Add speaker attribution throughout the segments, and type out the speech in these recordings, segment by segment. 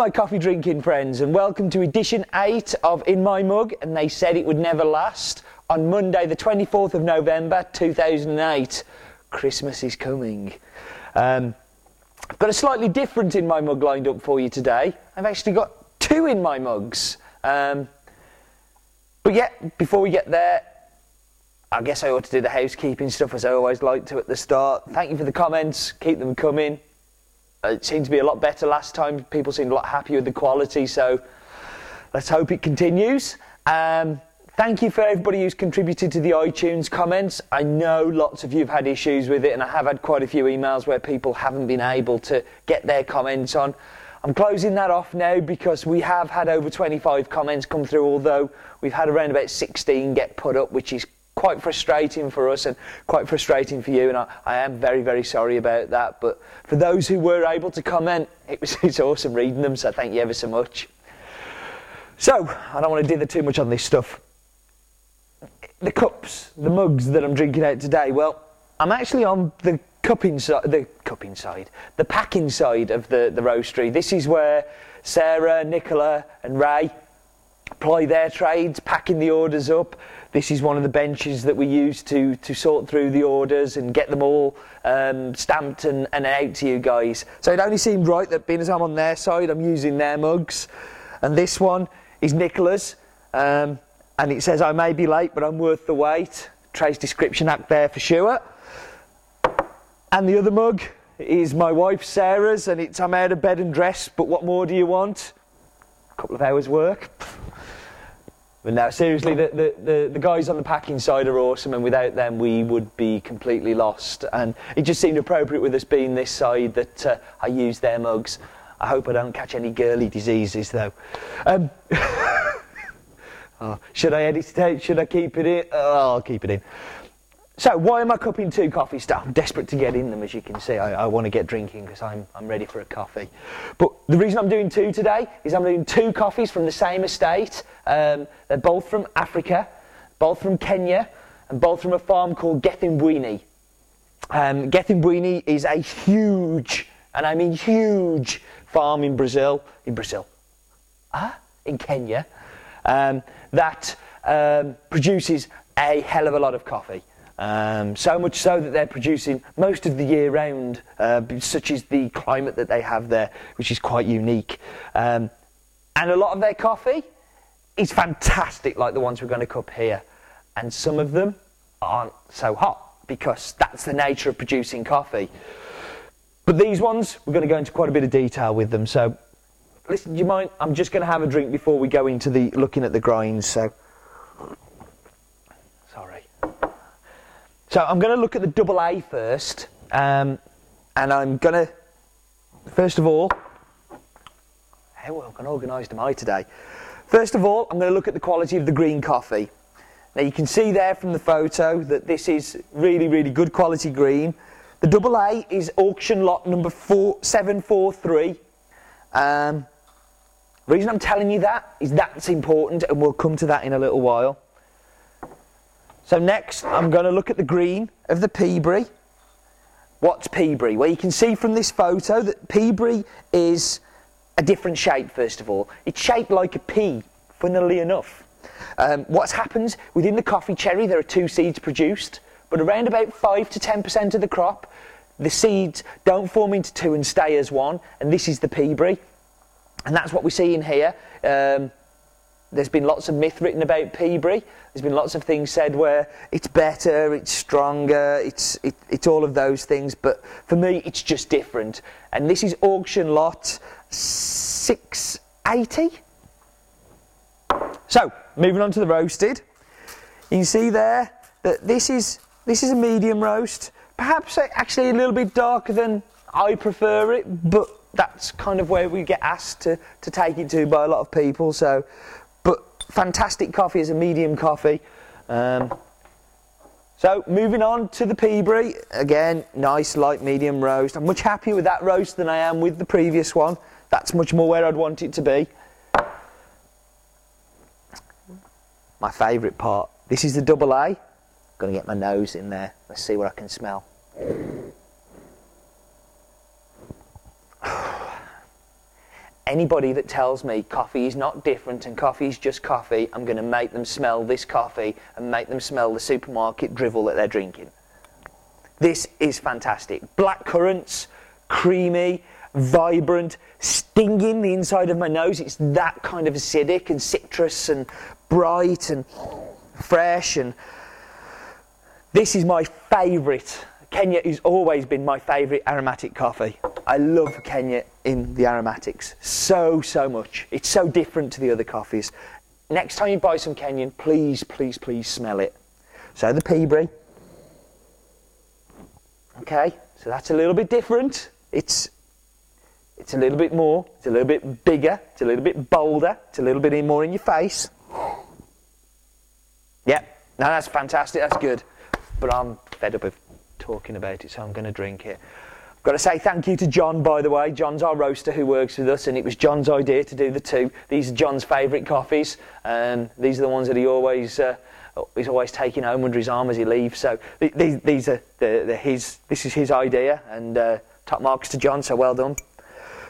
Speaker 1: my coffee drinking friends, and welcome to edition 8 of In My Mug, and they said it would never last. On Monday, the 24th of November 2008, Christmas is coming. Um, I've got a slightly different In My Mug lined up for you today. I've actually got two In My Mugs. Um, but yeah, before we get there, I guess I ought to do the housekeeping stuff as I always like to at the start. Thank you for the comments, keep them coming. It seemed to be a lot better last time. People seemed a lot happier with the quality, so let's hope it continues. Um, thank you for everybody who's contributed to the iTunes comments. I know lots of you have had issues with it, and I have had quite a few emails where people haven't been able to get their comments on. I'm closing that off now because we have had over 25 comments come through, although we've had around about 16 get put up, which is quite frustrating for us and quite frustrating for you. And I, I, am very, very sorry about that. But for those who were able to comment, it was it's awesome reading them. So thank you ever so much. So I don't want to dither too much on this stuff. The cups, the mugs that I'm drinking out today. Well, I'm actually on the cupping side, the cupping side, the packing side of the the roastery. This is where Sarah, Nicola, and Ray ply their trades, packing the orders up. This is one of the benches that we use to, to sort through the orders and get them all um, stamped and, and out to you guys. So it only seemed right that being as I'm on their side, I'm using their mugs. And this one is Nicola's. Um, and it says, I may be late, but I'm worth the wait. Trace description act there for sure. And the other mug is my wife Sarah's, and it's I'm out of bed and dressed, but what more do you want? A couple of hours' work. But now, seriously, the, the, the, the, guys on the packing side are awesome, and without them, we would be completely lost. And it just seemed appropriate with us being this side that uh, I use their mugs. I hope I don't catch any girly diseases, though. Um, oh, should I edit it out? Should I keep it in? Oh, I'll keep it in. So, why am I cupping two coffees? I'm desperate to get in them, as you can see. I, I want to get drinking because I'm, I'm ready for a coffee. But the reason I'm doing two today is I'm doing two coffees from the same estate. Um, they're both from Africa, both from Kenya, and both from a farm called Gethumbwini. Um, is a huge, and I mean huge, farm in Brazil. In Brazil? Ah, in Kenya. Um, that um, produces a hell of a lot of coffee. Um, so much so that they're producing most of the year round, uh, such is the climate that they have there, which is quite unique. Um, and a lot of their coffee is fantastic, like the ones we're going to cup here. And some of them aren't so hot because that's the nature of producing coffee. But these ones, we're going to go into quite a bit of detail with them. So, listen, do you mind? I'm just going to have a drink before we go into the looking at the grinds. So. So I'm going to look at the double A first, um, and I'm going to, first of all, how well organised am I today? First of all, I'm going to look at the quality of the green coffee. Now you can see there from the photo that this is really, really good quality green. The double A is auction lot number four, 743. Um, reason I'm telling you that is that's important, and we'll come to that in a little while. So next, I'm going to look at the green of the Peaberry. What's Peaberry? Well, you can see from this photo that Peaberry is a different shape, first of all. It's shaped like a pea, funnily enough. Um, what happens within the coffee cherry, there are two seeds produced, but around about 5 to 10% of the crop, the seeds don't form into two and stay as one, and this is the Peaberry. And that's what we see in here. Um, there's been lots of myth written about Peaberry. There's been lots of things said where it's better, it's stronger, it's, it, it's all of those things. But for me, it's just different. And this is auction lot 680. So, moving on to the roasted. You can see there that this is, this is a medium roast. Perhaps actually a little bit darker than I prefer it, but that's kind of where we get asked to, to take it to by a lot of people. So fantastic coffee is a medium coffee. Um, so moving on to the Peaberry, again, nice light medium roast. I'm much happier with that roast than I am with the previous one. That's much more where I'd want it to be. My favourite part. This is the double A. Gonna get my nose in there. Let's see what I can smell. Anybody that tells me coffee is not different and coffee is just coffee, I'm going to make them smell this coffee and make them smell the supermarket drivel that they're drinking. This is fantastic. Black currants, creamy, vibrant, stinging the inside of my nose. It's that kind of acidic and citrus and bright and fresh. And this is my favourite. Kenya has always been my favourite aromatic coffee. I love Kenya in the aromatics so, so much. It's so different to the other coffees. Next time you buy some Kenyan, please, please, please smell it. So the Peaberry. Okay, so that's a little bit different. It's it's a little bit more, it's a little bit bigger, it's a little bit bolder, it's a little bit more in your face. Yeah, now that's fantastic, that's good. But I'm fed up of talking about it, so I'm going to drink it. I've got to say thank you to John, by the way. John's our roaster who works with us, and it was John's idea to do the two. These are John's favourite coffees, and these are the ones that he always. Uh, he's always taking home under his arm as he leaves. So these, these are the, the his. This is his idea, and uh, top marks to John. So well done.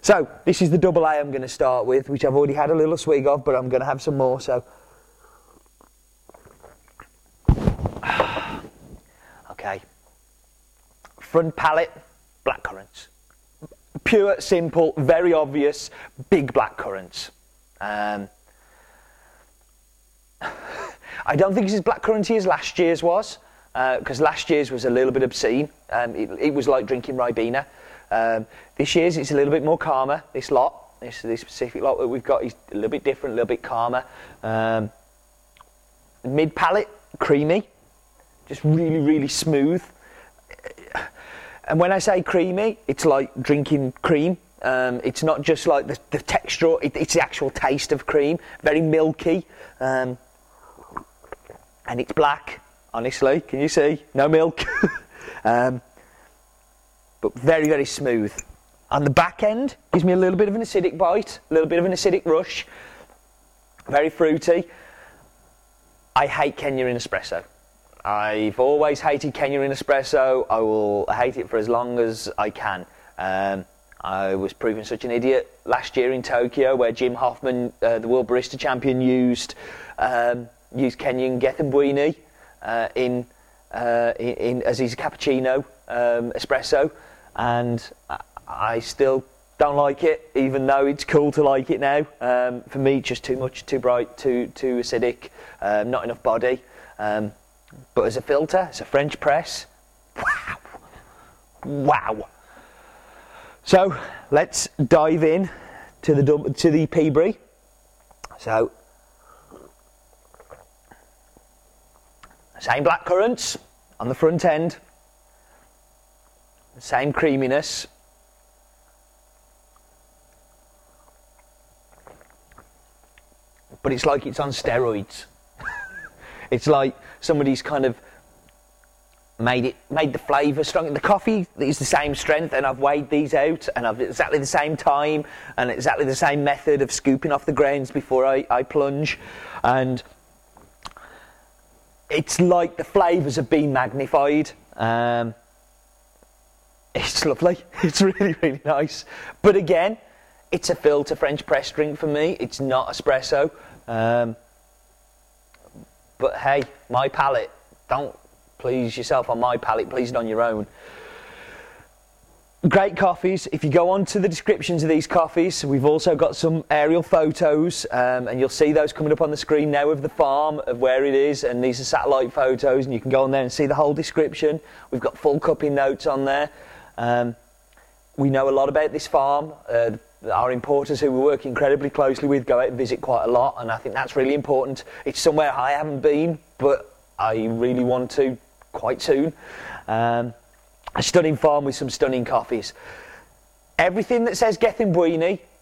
Speaker 1: So this is the double A I'm going to start with, which I've already had a little swig of, but I'm going to have some more. So, okay. Front palate, black currants. Pure, simple, very obvious, big black currants. Um, I don't think it's as black curranty as last year's was, because uh, last year's was a little bit obscene. Um, it, it was like drinking Ribena. Um, this year's it's a little bit more calmer. This lot, this this specific lot that we've got is a little bit different, a little bit calmer. Um, mid palate, creamy, just really really smooth. And when I say creamy, it's like drinking cream. Um, it's not just like the, the texture; it, it's the actual taste of cream. Very milky, um, and it's black. Honestly, can you see? No milk. um, but very, very smooth. On the back end, gives me a little bit of an acidic bite, a little bit of an acidic rush. Very fruity. I hate Kenya in espresso. I've always hated Kenya in espresso. I will hate it for as long as I can. Um, I was proven such an idiot last year in Tokyo, where Jim Hoffmann, uh, the world barista champion, used um, used Kenyan Gethin uh, in, uh, in, in, as his cappuccino um, espresso and I still don't like it, even though it's cool to like it now. Um, for me, just too much, too bright, too too acidic, um, not enough body. Um, but as a filter, as a French press, wow, wow. So let's dive in to the to the Peaberry. So same black currants on the front end same creaminess. But it's like it's on steroids. It's like somebody's kind of made it made the flavour strong. The coffee is the same strength, and I've weighed these out, and I've exactly the same time, and exactly the same method of scooping off the grains before I, I plunge, and it's like the flavours have been magnified. Um, it's lovely. It's really, really nice. But again, it's a filter French press drink for me. It's not espresso. Um, but hey, my palate. Don't please yourself on my palate, please it on your own. Great coffees. If you go on to the descriptions of these coffees, we've also got some aerial photos, um, and you'll see those coming up on the screen now of the farm, of where it is, and these are satellite photos, and you can go on there and see the whole description. We've got full cupping notes on there. Um, we know a lot about this farm. Uh, our importers, who we work incredibly closely with, go out and visit quite a lot, and I think that's really important. It's somewhere I haven't been, but I really want to quite soon. Um, a stunning farm with some stunning coffees. Everything that says Gethin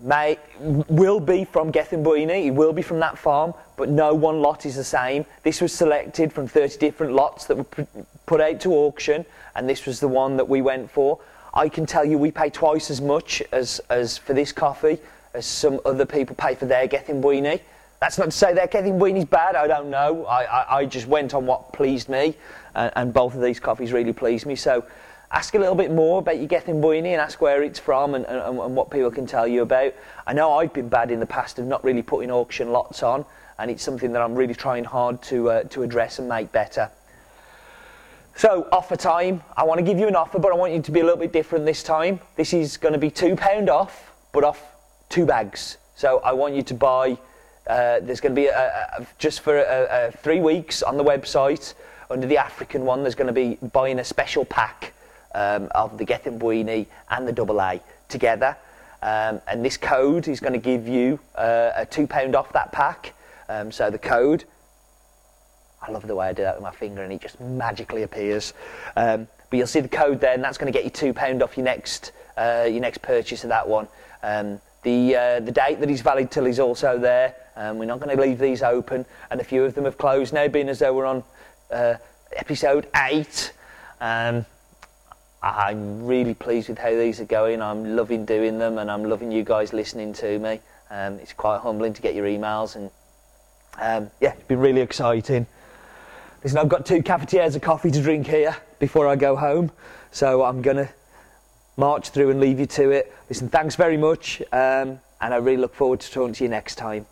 Speaker 1: may will be from Gethin It will be from that farm, but no one lot is the same. This was selected from 30 different lots that were put out to auction, and this was the one that we went for. I can tell you we pay twice as much as, as for this coffee as some other people pay for their Gethumbwini. That's not to say their Gethumbwini's bad, I don't know. I, I, I, just went on what pleased me, and, and both of these coffees really pleased me. So ask a little bit more about your Gethin and ask where it's from and, and, and what people can tell you about. I know I've been bad in the past of not really putting auction lots on, and it's something that I'm really trying hard to, uh, to address and make better. So, offer time. I want to give you an offer, but I want you to be a little bit different this time. This is going to be £2 off, but off two bags. So, I want you to buy, uh, there's going to be, a, a, just for a, three weeks on the website, under the African one, there's going to be buying a special pack um, of the Gethumbwini and the Double A together. Um, and this code is going to give you uh, a £2 off that pack. Um, so the code I love the way I do that with my finger and it just magically appears. Um, but you'll see the code there, and that's going to get you two pound off your next uh, your next purchase of that one. Um, the uh, the date that is valid till is also there. Um, we're not going to leave these open, and a few of them have closed now, being as though we're on uh, episode eight. Um, I'm really pleased with how these are going. I'm loving doing them, and I'm loving you guys listening to me. Um, it's quite humbling to get your emails, and um, yeah, it's been really exciting. Listen, I've got two cafetières of coffee to drink here before I go home, so I'm going to march through and leave you to it. Listen, thanks very much, um, and I really look forward to talking to you next time.